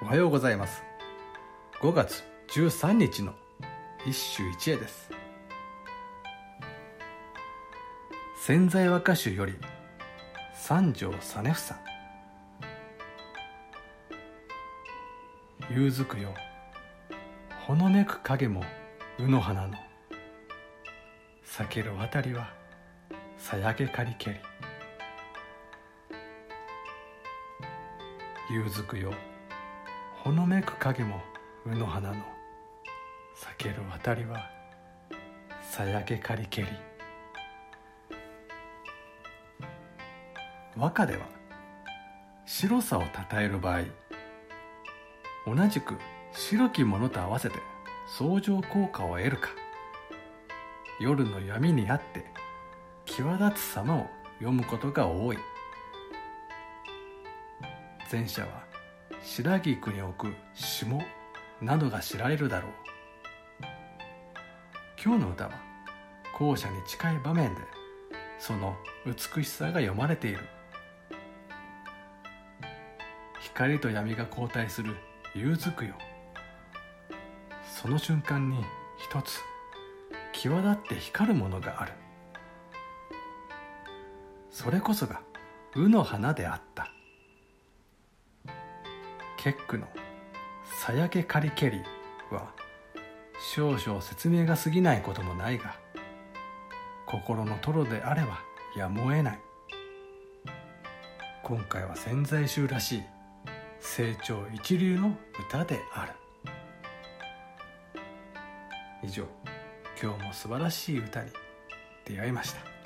おはようございます。5月13日の一首一会です。潜在和歌集より三条実房夕づくよほのめく影も卯の花の避ける渡りはさやけかりけり。夕づくよほのめく影も卯の花の。避ける渡りはさやけかりけり。和歌では白さをたたえる場合同じく白きものと合わせて相乗効果を得るか。夜の闇にあって際立つ様を読むことが多い。前者は白菊に置く霜などが知られるだろう。今日の歌は後者に近い場面でその美しさが読まれている。光と闇が交代する夕づくよ。その瞬間に一つ際立って光るものがある。それこそが卯の花であった。結句の「さやけかりけり」は少々説明が過ぎないこともないが心のトロであればやむを得ない。今回は潜在集らしい成長一流の歌である。以上今日も素晴らしい歌に出会いました。